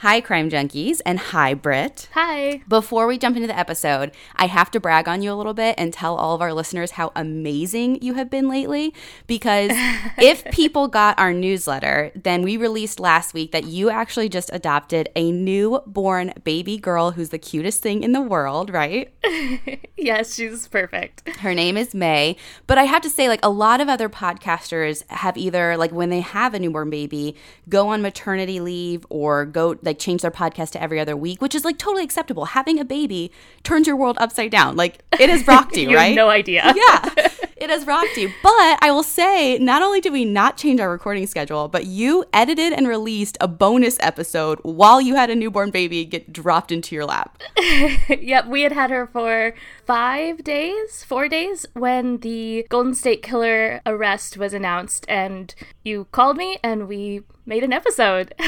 Hi, crime junkies, and hi, Britt. Hi. Before we jump into the episode, I have to brag on you a little bit and tell all of our listeners how amazing you have been lately. Because if people got our newsletter, then we released last week that you actually just adopted a newborn baby girl who's the cutest thing in the world, right? yes, she's perfect. Her name is May. But I have to say, like, a lot of other podcasters have either, like, when they have a newborn baby, go on maternity leave or go like change their podcast to every other week, which is like totally acceptable. Having a baby turns your world upside down. Like it has rocked you, you right? no idea. yeah, it has rocked you. But I will say, not only did we not change our recording schedule, but you edited and released a bonus episode while you had a newborn baby get dropped into your lap. yep, we had had her for five days, four days when the Golden State Killer arrest was announced, and you called me and we made an episode.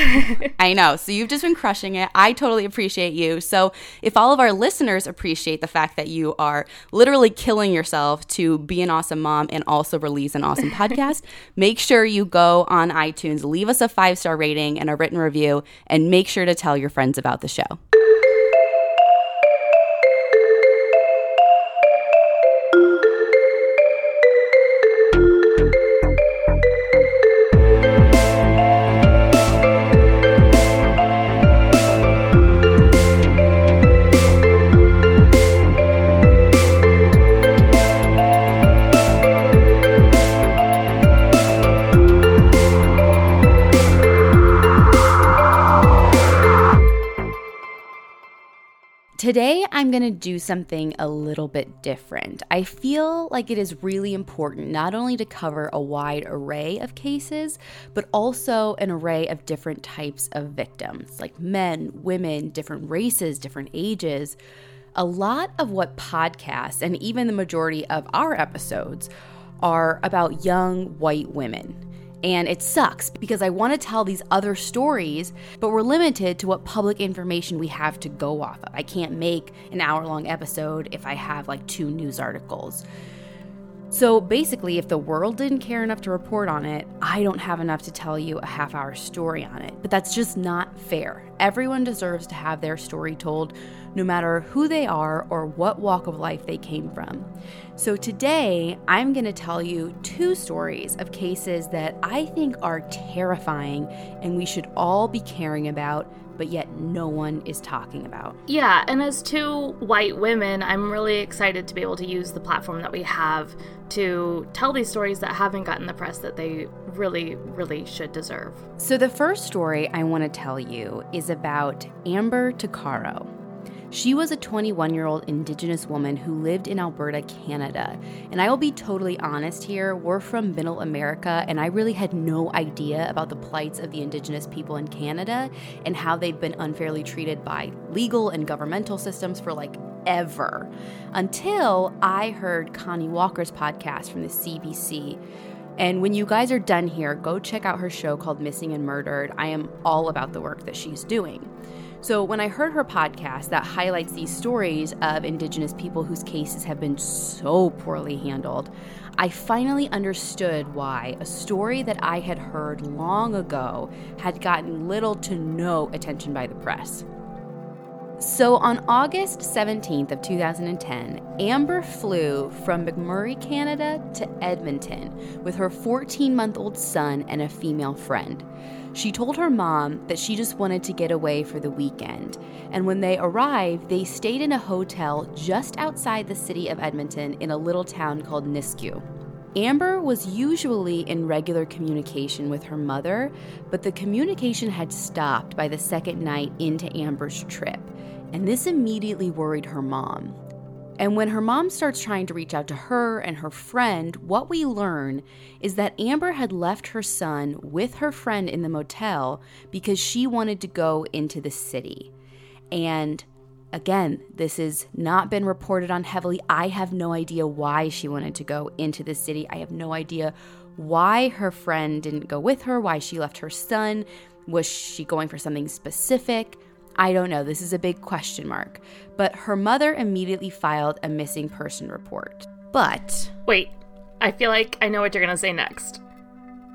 I know. So you've just been crushing it. I totally appreciate you. So if all of our listeners appreciate the fact that you are literally killing yourself to be an awesome mom and also release an awesome podcast, make sure you go on iTunes, leave us a five star rating and a written review, and make sure to tell your friends about the show. Today, I'm going to do something a little bit different. I feel like it is really important not only to cover a wide array of cases, but also an array of different types of victims, like men, women, different races, different ages. A lot of what podcasts and even the majority of our episodes are about young white women. And it sucks because I want to tell these other stories, but we're limited to what public information we have to go off of. I can't make an hour long episode if I have like two news articles. So basically, if the world didn't care enough to report on it, I don't have enough to tell you a half hour story on it. But that's just not fair. Everyone deserves to have their story told, no matter who they are or what walk of life they came from. So today, I'm going to tell you two stories of cases that I think are terrifying and we should all be caring about but yet no one is talking about. Yeah, and as two white women, I'm really excited to be able to use the platform that we have to tell these stories that haven't gotten the press that they really, really should deserve. So, the first story I want to tell you is about Amber Tuccaro. She was a 21 year old Indigenous woman who lived in Alberta, Canada. And I will be totally honest here, we're from middle America, and I really had no idea about the plights of the Indigenous people in Canada and how they've been unfairly treated by legal and governmental systems for like ever. Until I heard Connie Walker's podcast from the CBC. And when you guys are done here, go check out her show called Missing and Murdered. I am all about the work that she's doing. So, when I heard her podcast that highlights these stories of Indigenous people whose cases have been so poorly handled, I finally understood why a story that I had heard long ago had gotten little to no attention by the press. So on August 17th of 2010, Amber flew from McMurray, Canada to Edmonton with her 14-month-old son and a female friend. She told her mom that she just wanted to get away for the weekend. And when they arrived, they stayed in a hotel just outside the city of Edmonton in a little town called Nisku. Amber was usually in regular communication with her mother, but the communication had stopped by the second night into Amber's trip, and this immediately worried her mom. And when her mom starts trying to reach out to her and her friend, what we learn is that Amber had left her son with her friend in the motel because she wanted to go into the city. And again, this has not been reported on heavily. I have no idea why she wanted to go into the city. I have no idea why her friend didn't go with her, why she left her son. Was she going for something specific? I don't know. This is a big question mark. But her mother immediately filed a missing person report. But. Wait, I feel like I know what you're going to say next.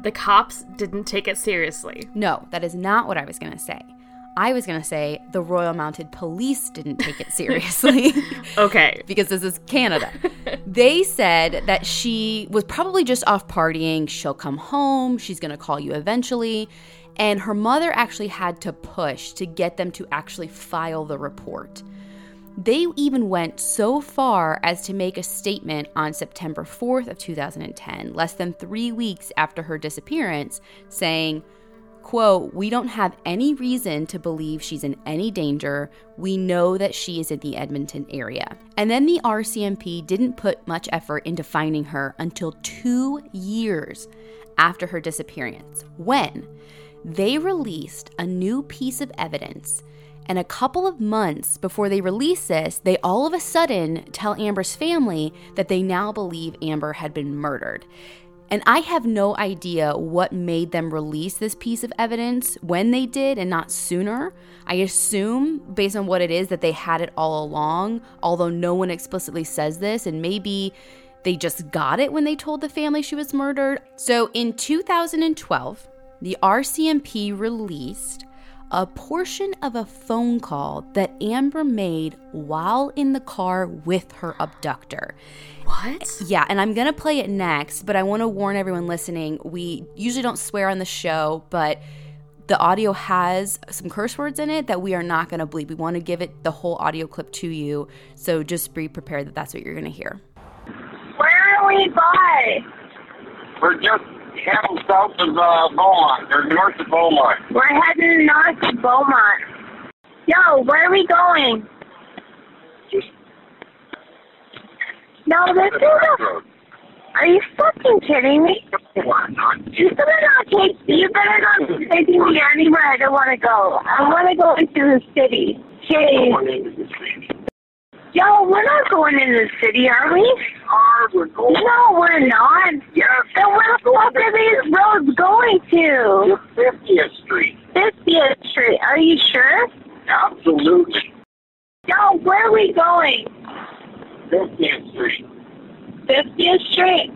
The cops didn't take it seriously. No, that is not what I was going to say. I was going to say the Royal Mounted Police didn't take it seriously. okay. because this is Canada. they said that she was probably just off partying. She'll come home. She's going to call you eventually. And her mother actually had to push to get them to actually file the report. They even went so far as to make a statement on September 4th of 2010, less than 3 weeks after her disappearance, saying, quote, "We don't have any reason to believe she's in any danger. We know that she is in the Edmonton area." And then the RCMP didn't put much effort into finding her until 2 years after her disappearance. When they released a new piece of evidence and a couple of months before they release this, they all of a sudden tell Amber's family that they now believe Amber had been murdered. And I have no idea what made them release this piece of evidence when they did and not sooner. I assume, based on what it is, that they had it all along, although no one explicitly says this, and maybe they just got it when they told the family she was murdered. So in 2012, the RCMP released a portion of a phone call that Amber made while in the car with her abductor. What? Yeah, and I'm going to play it next, but I want to warn everyone listening we usually don't swear on the show, but the audio has some curse words in it that we are not going to bleep. We want to give it the whole audio clip to you, so just be prepared that that's what you're going to hear. Where are we by? We're just heading south of uh, Beaumont, or north of Beaumont. We're heading north to Beaumont. Yo, where are we going? Just No, this is a... Are you fucking kidding me? You better not take... You better not be taking me anywhere I don't want to go. I want to go into the city. Jeez. Yo, we're not going in the city, are we? Car, we're going No, we're not. Yes, Then where the fuck are these roads going to? to 50th Street. 50th Street. Are you sure? Absolutely. Yo, where are we going? 50th Street. 50th Street.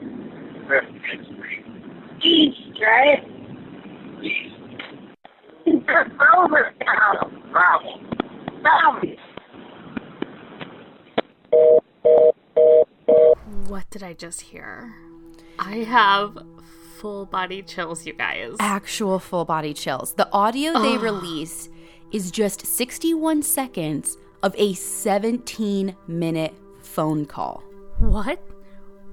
50th Street. East, right? Please. Over town. Travel. South. What did I just hear? I have full body chills, you guys. Actual full body chills. The audio they release is just 61 seconds of a 17 minute phone call. What?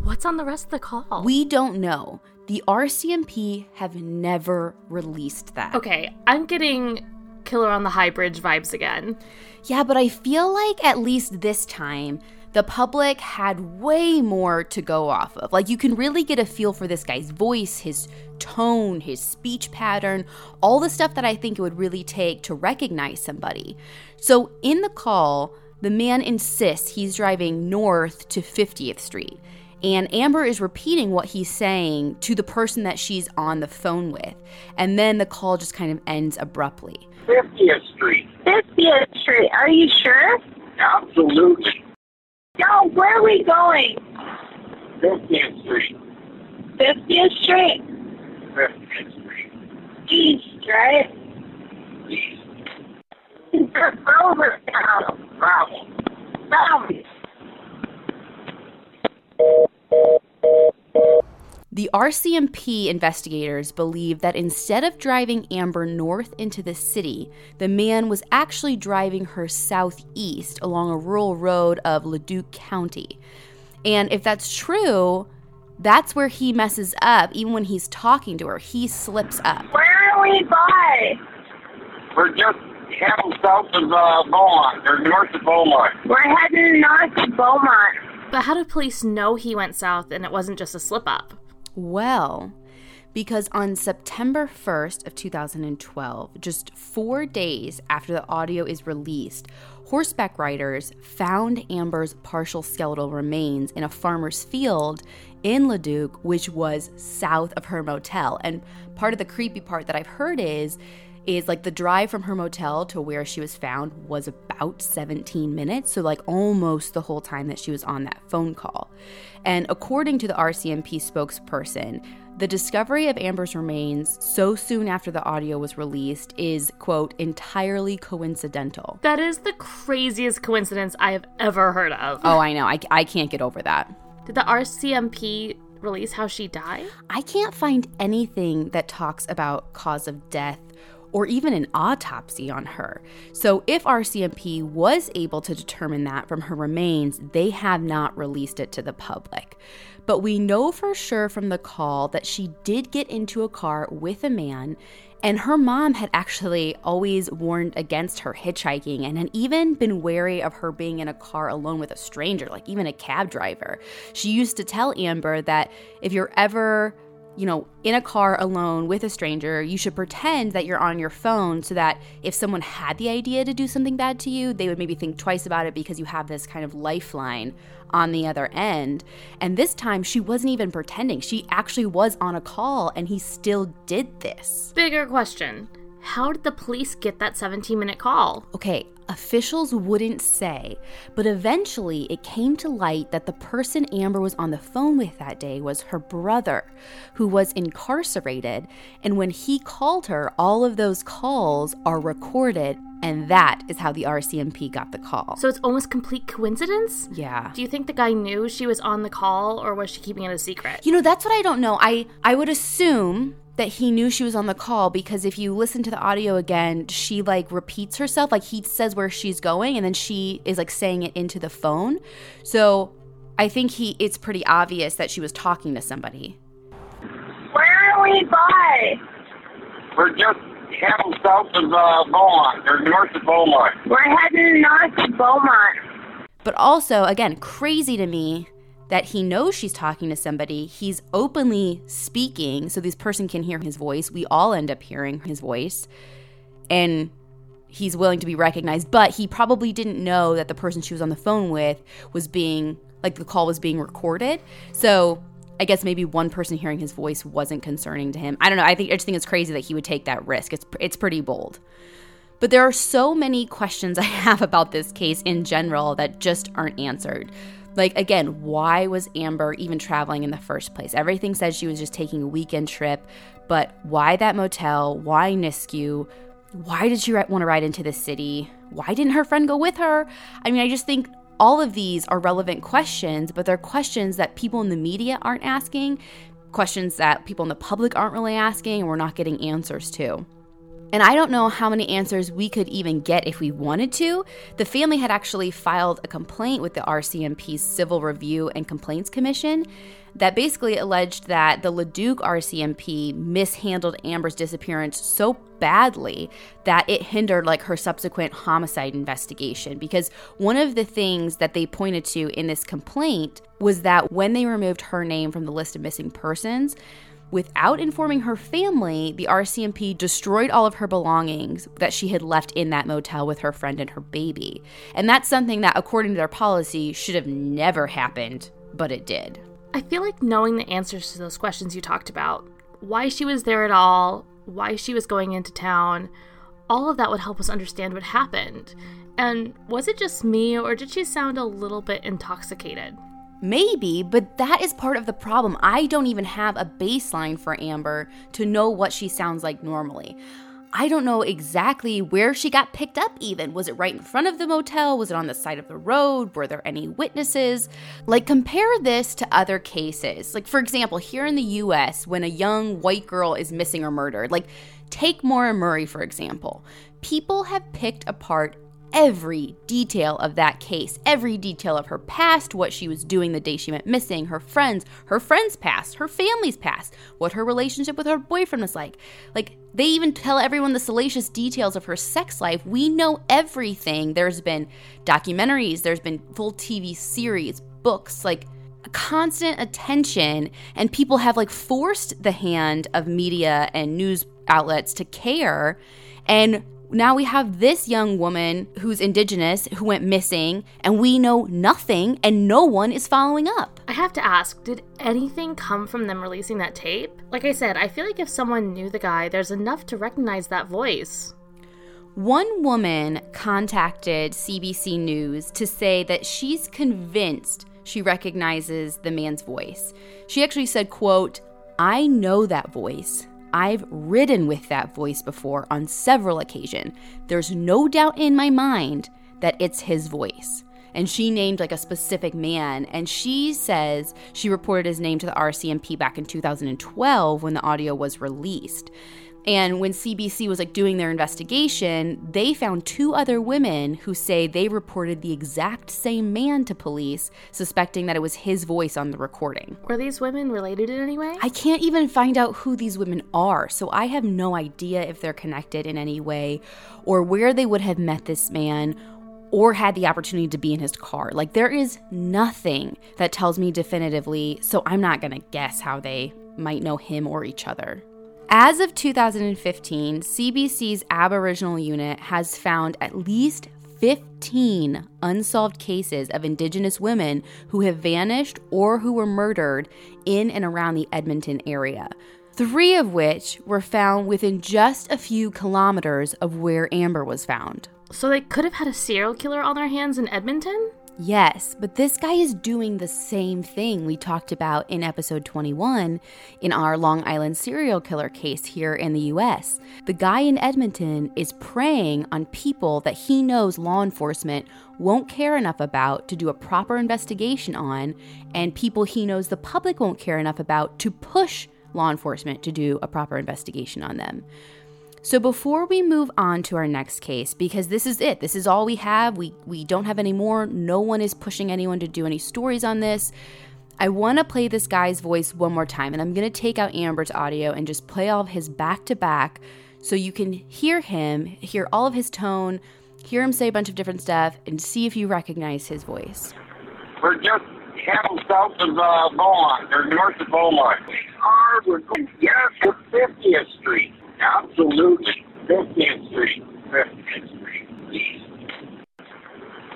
What's on the rest of the call? We don't know. The RCMP have never released that. okay, I'm getting Killer on the High Bridge vibes again. Yeah, but I feel like at least this time, the public had way more to go off of. Like, you can really get a feel for this guy's voice, his tone, his speech pattern, all the stuff that I think it would really take to recognize somebody. So, in the call, the man insists he's driving north to 50th Street. And Amber is repeating what he's saying to the person that she's on the phone with. And then the call just kind of ends abruptly. 50th Street. 50th Street. Are you sure? Absolutely. Yo, where are we going? 50th Street. 50th Street. 50th Street. East, right? Please. Over town. Travel. South. The RCMP investigators believe that instead of driving Amber north into the city, the man was actually driving her southeast along a rural road of Leduc County. And if that's true, that's where he messes up even when he's talking to her. He slips up. Where are we by? We're just heading south of uh, Beaumont, or north of Beaumont. We're heading north to Beaumont. But how did police know he went south and it wasn't just a slip up? Well, because on September 1st of 2012, just 4 days after the audio is released, horseback riders found Amber's partial skeletal remains in a farmer's field in Leduc, which was south of her motel. And part of the creepy part that I've heard is is like the drive from her motel to where she was found was about 17 minutes, so like almost the whole time that she was on that phone call. And according to the RCMP spokesperson, the discovery of Amber's remains so soon after the audio was released is, quote, entirely coincidental. That is the craziest coincidence I have ever heard of. Oh, I know. I, I can't get over that. Did the RCMP release how she died? I can't find anything that talks about cause of death or even an autopsy on her. So, if RCMP was able to determine that from her remains, they have not released it to the public. But we know for sure from the call that she did get into a car with a man, and her mom had actually always warned against her hitchhiking and had even been wary of her being in a car alone with a stranger, like even a cab driver. She used to tell Amber that if you're ever you know, in a car alone with a stranger, you should pretend that you're on your phone so that if someone had the idea to do something bad to you, they would maybe think twice about it because you have this kind of lifeline on the other end. And this time, she wasn't even pretending. She actually was on a call and he still did this. Bigger question How did the police get that 17 minute call? Okay, officials wouldn't say, but eventually it came to light that the person Amber was on the phone with that day was her brother, who was incarcerated. And when he called her, all of those calls are recorded. And that is how the RCMP got the call. So it's almost complete coincidence? yeah. Do you think the guy knew she was on the call or was she keeping it a secret? You know, that's what I don't know. I I would assume that he knew she was on the call because if you listen to the audio again, she like repeats herself. Like he says where she's going and then she is like saying it into the phone. So I think he it's pretty obvious that she was talking to somebody. Where are we by? We're just heading south of uh, Beaumont, or north of Beaumont. We're heading north to Beaumont. But also, again, crazy to me that he knows she's talking to somebody. He's openly speaking so this person can hear his voice. We all end up hearing his voice. And he's willing to be recognized, but he probably didn't know that the person she was on the phone with was being like the call was being recorded. So I guess maybe one person hearing his voice wasn't concerning to him. I don't know. I think I just think it's crazy that he would take that risk. It's it's pretty bold. But there are so many questions I have about this case in general that just aren't answered. Like, again, why was Amber even traveling in the first place? Everything says she was just taking a weekend trip, but why that motel? Why Nisku? Why did she want to ride into the city? Why didn't her friend go with her? I mean, I just think all of these are relevant questions, but they're questions that people in the media aren't asking, questions that people in the public aren't really asking, and we're not getting answers to. And I don't know how many answers we could even get if we wanted to. The family had actually filed a complaint with the RCMP's Civil Review and Complaints Commission that basically alleged that the Leduc RCMP mishandled Amber's disappearance so badly that it hindered like her subsequent homicide investigation because one of the things that they pointed to in this complaint was that when they removed her name from the list of missing persons Without informing her family, the RCMP destroyed all of her belongings that she had left in that motel with her friend and her baby. And that's something that, according to their policy, should have never happened, but it did. I feel like knowing the answers to those questions you talked about, why she was there at all, why she was going into town, all of that would help us understand what happened. And was it just me, or did she sound a little bit intoxicated? Maybe, but that is part of the problem. I don't even have a baseline for Amber to know what she sounds like normally. I don't know exactly where she got picked up, even. Was it right in front of the motel? Was it on the side of the road? Were there any witnesses? Like, compare this to other cases. Like, for example, here in the US, when a young white girl is missing or murdered, like, take Maura Murray, for example. People have picked apart every detail of that case, every detail of her past, what she was doing the day she went missing, her friends, her friends' past, her family's past, what her relationship with her boyfriend was like. Like, they even tell everyone the salacious details of her sex life. We know everything. There's been documentaries, there's been full TV series, books, like, constant attention and people have like forced the hand of media and news outlets to care and now we have this young woman who's indigenous who went missing and we know nothing and no one is following up. I have to ask, did anything come from them releasing that tape? Like I said, I feel like if someone knew the guy, there's enough to recognize that voice. One woman contacted CBC News to say that she's convinced she recognizes the man's voice. She actually said, quote, I know that voice. I've ridden with that voice before on several occasions. There's no doubt in my mind that it's his voice. And she named like a specific man. And she says she reported his name to the RCMP back in 2012 when the audio was released. And when CBC was like doing their investigation, they found two other women who say they reported the exact same man to police, suspecting that it was his voice on the recording. Were these women related in any way? I can't even find out who these women are, so I have no idea if they're connected in any way or where they would have met this man or had the opportunity to be in his car. Like, there is nothing that tells me definitively, so I'm not gonna guess how they might know him or each other. As of 2015, CBC's Aboriginal unit has found at least 15 unsolved cases of Indigenous women who have vanished or who were murdered in and around the Edmonton area. Three of which were found within just a few kilometers of where Amber was found. So they could have had a serial killer on their hands in Edmonton? Yes, but this guy is doing the same thing we talked about in episode 21 in our Long Island serial killer case here in the US. The guy in Edmonton is preying on people that he knows law enforcement won't care enough about to do a proper investigation on, and people he knows the public won't care enough about to push law enforcement to do a proper investigation on them. So before we move on to our next case, because this is it, this is all we have. We we don't have any more. No one is pushing anyone to do any stories on this. I want to play this guy's voice one more time, and I'm going to take out Amber's audio and just play all of his back to back so you can hear him, hear all of his tone, hear him say a bunch of different stuff, and see if you recognize his voice. We're just heading south of uh, Beaumont, or north of Beaumont. We are, we're going yes to 50th Street. Absolutely. 50th Street. 50th Street.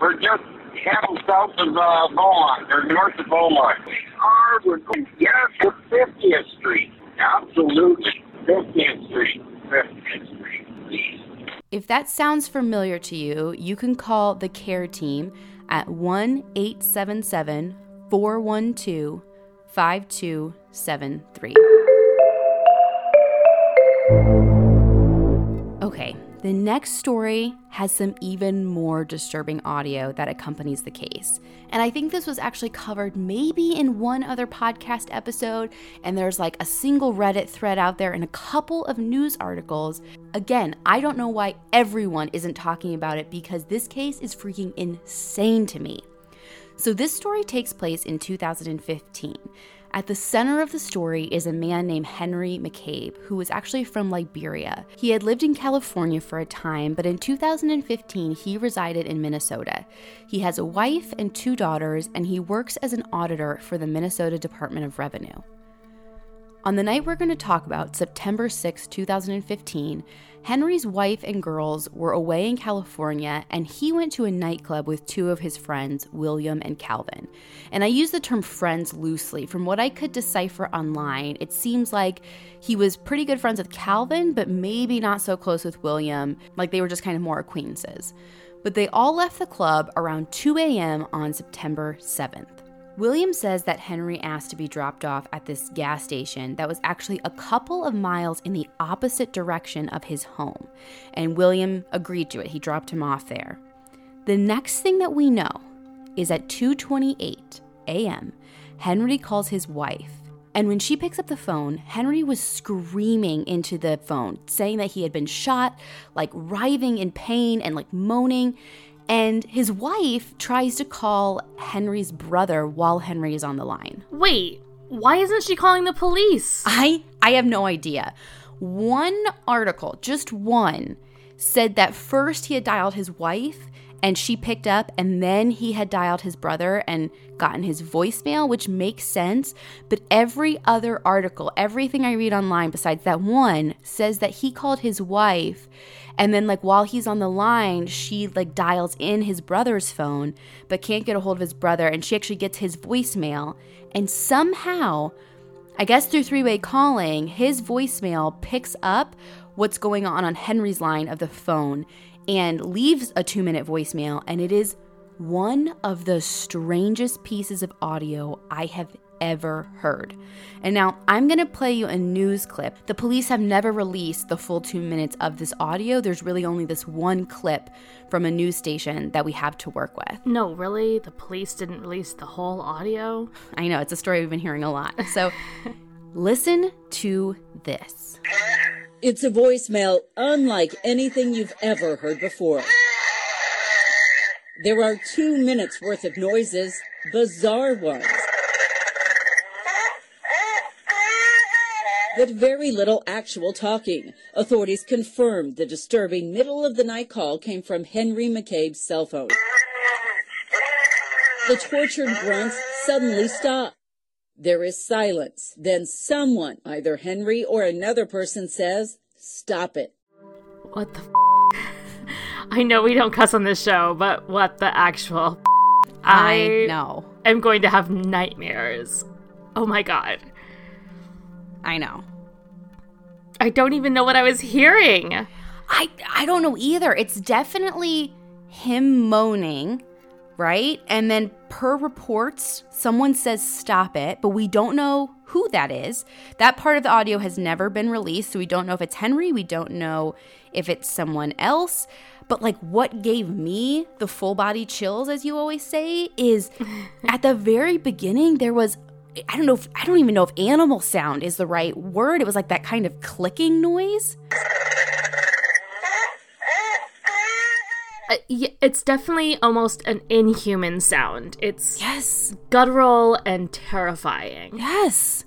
We're just heading south of uh, Beaumont, or north of Beaumont. Are we're going yes to 50th Street. Absolutely. 50th Street. 50th Street. If that sounds familiar to you, you can call the care team at 1 877 412 5273. Okay, the next story has some even more disturbing audio that accompanies the case. And I think this was actually covered maybe in one other podcast episode, and there's like a single Reddit thread out there and a couple of news articles. Again, I don't know why everyone isn't talking about it because this case is freaking insane to me. So, this story takes place in 2015. At the center of the story is a man named Henry McCabe, who was actually from Liberia. He had lived in California for a time, but in 2015 he resided in Minnesota. He has a wife and two daughters, and he works as an auditor for the Minnesota Department of Revenue. On the night we're going to talk about, September 6, 2015, Henry's wife and girls were away in California and he went to a nightclub with two of his friends, William and Calvin. And I use the term friends loosely. From what I could decipher online, it seems like he was pretty good friends with Calvin, but maybe not so close with William, like they were just kind of more acquaintances. But they all left the club around 2 a.m. on September 7th. William says that Henry asked to be dropped off at this gas station that was actually a couple of miles in the opposite direction of his home, and William agreed to it. He dropped him off there. The next thing that we know is at 2:28 a.m., Henry calls his wife. And when she picks up the phone, Henry was screaming into the phone, saying that he had been shot, like writhing in pain and like moaning. And his wife tries to call Henry's brother while Henry is on the line. Wait, why isn't she calling the police? I I have no idea. One article, just one, said that first he had dialed his wife and she picked up and then he had dialed his brother and gotten his voicemail which makes sense but every other article everything i read online besides that one says that he called his wife and then like while he's on the line she like dials in his brother's phone but can't get a hold of his brother and she actually gets his voicemail and somehow I guess through three way calling, his voicemail picks up what's going on on Henry's line of the phone and leaves a two minute voicemail. And it is one of the strangest pieces of audio I have ever heard. And now I'm going to play you a news clip. The police have never released the full two minutes of this audio. There's really only this one clip from a news station that we have to work with. No, really? The police didn't release the whole audio? I know, it's a story we've been hearing a lot. So listen to this. It's a voicemail unlike anything you've ever heard before. There are two minutes worth of noises, bizarre ones. But very little actual talking. Authorities confirmed the disturbing middle of the night call came from Henry McCabe's cell phone. The tortured grunts suddenly stop. There is silence. Then someone, either Henry or another person says, stop it. What the f- I know we don't cuss on this show, but what the actual f- I know. I'm going to have nightmares. Oh my god. I know. I don't even know what I was hearing. I I don't know either. It's definitely him moaning, right? And then per reports, someone says stop it, but we don't know who that is. That part of the audio has never been released, so we don't know if it's Henry, we don't know if it's someone else. But like what gave me the full body chills as you always say is at the very beginning there was I don't know if I don't even know if animal sound is the right word. It was like that kind of clicking noise. Uh, it's definitely almost an inhuman sound. It's Yes. guttural and terrifying. Yes.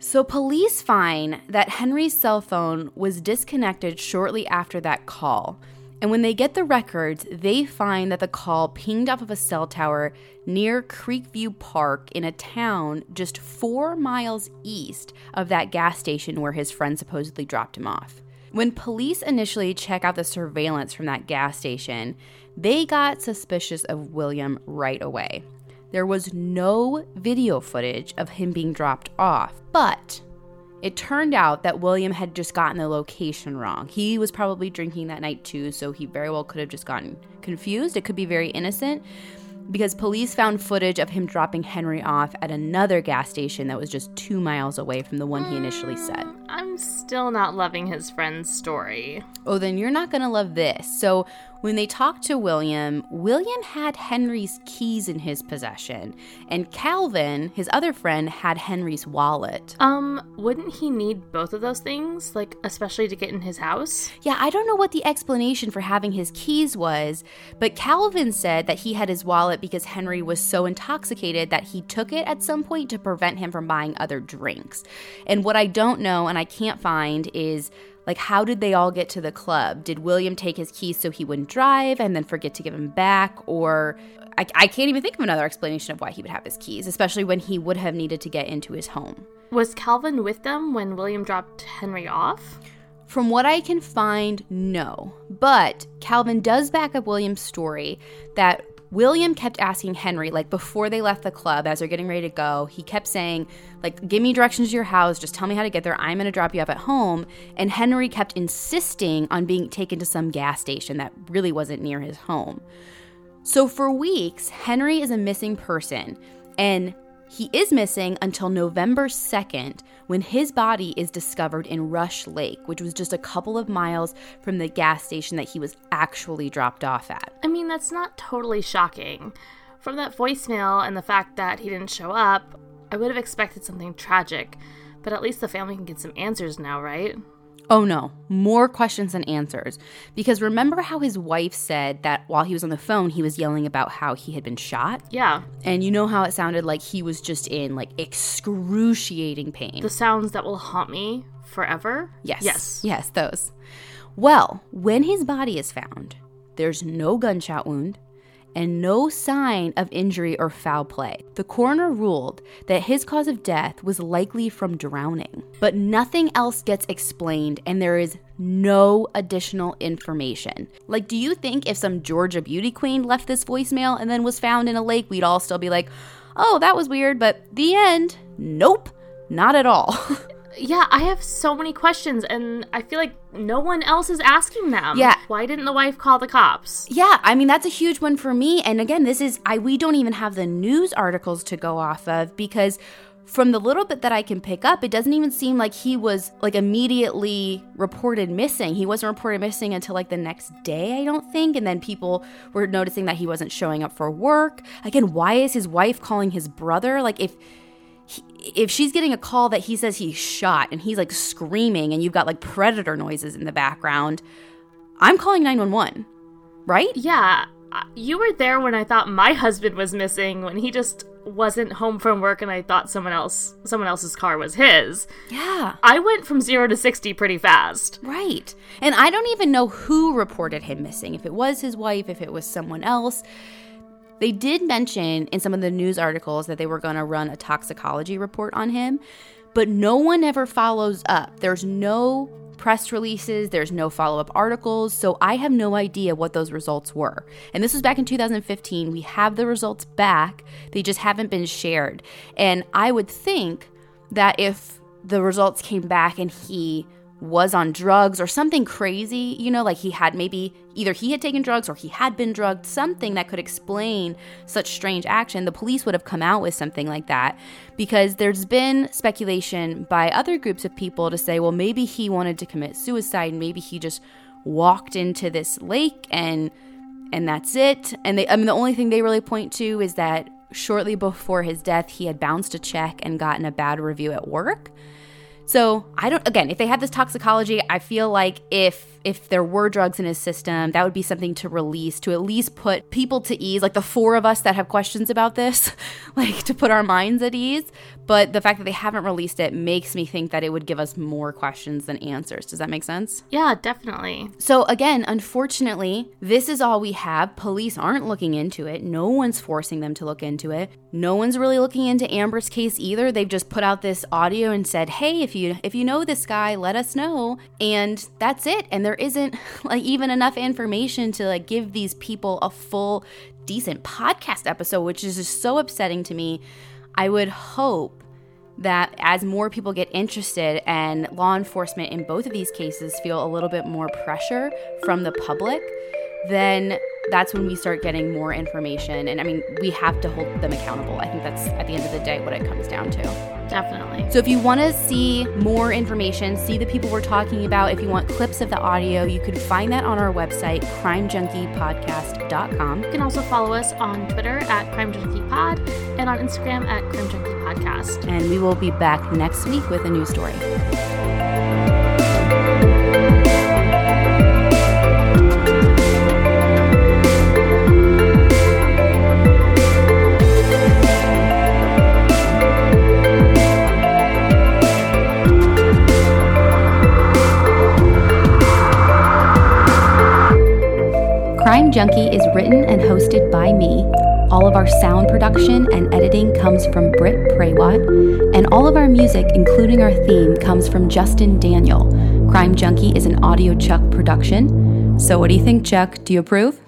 So police find that Henry's cell phone was disconnected shortly after that call. And when they get the records, they find that the call pinged off of a cell tower near Creekview Park in a town just four miles east of that gas station where his friend supposedly dropped him off. When police initially check out the surveillance from that gas station, they got suspicious of William right away. There was no video footage of him being dropped off, but it turned out that William had just gotten the location wrong. He was probably drinking that night too, so he very well could have just gotten confused. It could be very innocent because police found footage of him dropping Henry off at another gas station that was just two miles away from the one he initially mm, said. I'm still not loving his friend's story. Oh, then you're not going to love this. So, when they talked to William, William had Henry's keys in his possession, and Calvin, his other friend, had Henry's wallet. Um, wouldn't he need both of those things? Like, especially to get in his house? Yeah, I don't know what the explanation for having his keys was, but Calvin said that he had his wallet because Henry was so intoxicated that he took it at some point to prevent him from buying other drinks. And what I don't know and I can't find is like how did they all get to the club? Did William take his keys so he wouldn't drive and then forget to give them back or I, I can't even think of another explanation of why he would have his keys, especially when he would have needed to get into his home. Was Calvin with them when William dropped Henry off? From what I can find, no. But Calvin does back up William's story that William kept asking Henry, like before they left the club, as they're getting ready to go, he kept saying, like, give me directions to your house, just tell me how to get there, I'm gonna drop you off at home. And Henry kept insisting on being taken to some gas station that really wasn't near his home. So for weeks, Henry is a missing person, and he is missing until November 2nd when his body is discovered in Rush Lake, which was just a couple of miles from the gas station that he was actually dropped off at. I mean, that's not totally shocking. From that voicemail and the fact that he didn't show up, I would have expected something tragic, but at least the family can get some answers now, right? Oh no, more questions than answers. Because remember how his wife said that while he was on the phone, he was yelling about how he had been shot? Yeah, And you know how it sounded like he was just in like excruciating pain. the sounds that will haunt me forever. Yes. Yes. Yes, those. Well, when his body is found, there's no gunshot wound and no sign of injury or foul play. The coroner ruled that his cause of death was likely from drowning, but nothing else gets explained and there is no additional information. Like, do you think if some Georgia beauty queen left this voicemail and then was found in a lake, we'd all still be like, oh, that was weird, but the end? Nope, not at all. Yeah, I have so many questions, and I feel like no one else is asking them. Yeah. Why didn't the wife call the cops? Yeah, I mean that's a huge one for me. And again, this is I we don't even have the news articles to go off of because from the little bit that I can pick up, it doesn't even seem like he was like immediately reported missing. He wasn't reported missing until like the next day, I don't think. And then people were noticing that he wasn't showing up for work. Again, why is his wife calling his brother? Like, if if she's getting a call that he says he's shot and he's like screaming and you've got like predator noises in the background, I'm calling 911, right? Yeah. You were there when I thought my husband was missing when he just wasn't home from work and I thought someone else someone else's car was his. Yeah. I went from 0 to 60 pretty fast. Right. And I don't even know who reported him missing. If it was his wife, if it was someone else. They did mention in some of the news articles that they were going to run a toxicology report on him, but no one ever follows up. There's no press releases, there's no follow up articles, so I have no idea what those results were. And this was back in 2015. We have the results back, they just haven't been shared. And I would think that if the results came back and he was on drugs or something crazy, you know, like he had maybe either he had taken drugs or he had been drugged, something that could explain such strange action, the police would have come out with something like that. Because there's been speculation by other groups of people to say, well, maybe he wanted to commit suicide, maybe he just walked into this lake and and that's it. And they I mean the only thing they really point to is that shortly before his death he had bounced a check and gotten a bad review at work. So I don't again, if they had this toxicology, I feel like if if there were drugs in his system, that would be something to release to at least put people to ease, like the four of us that have questions about this, like to put our minds at ease. But the fact that they haven't released it makes me think that it would give us more questions than answers. Does that make sense? Yeah, definitely. So, again, unfortunately, this is all we have. Police aren't looking into it. No one's forcing them to look into it. No one's really looking into Amber's case either. They've just put out this audio and said, "Hey, if you if you know this guy, let us know." And that's it. And there isn't like even enough information to like give these people a full decent podcast episode, which is just so upsetting to me. I would hope that as more people get interested and law enforcement in both of these cases feel a little bit more pressure from the public, then that's when we start getting more information. And I mean, we have to hold them accountable. I think that's at the end of the day what it comes down to. Definitely. So if you want to see more information, see the people we're talking about, if you want clips of the audio, you can find that on our website, crimejunkiepodcast.com. You can also follow us on Twitter at crimejunkiepod and on Instagram at crimejunkiepodcast. And we will be back next week with a new story. Crime Junkie is written and hosted by me. All of our sound production and editing comes from Britt Prawat, and all of our music, including our theme, comes from Justin Daniel. Crime Junkie is an Audio Chuck production. So, what do you think, Chuck? Do you approve?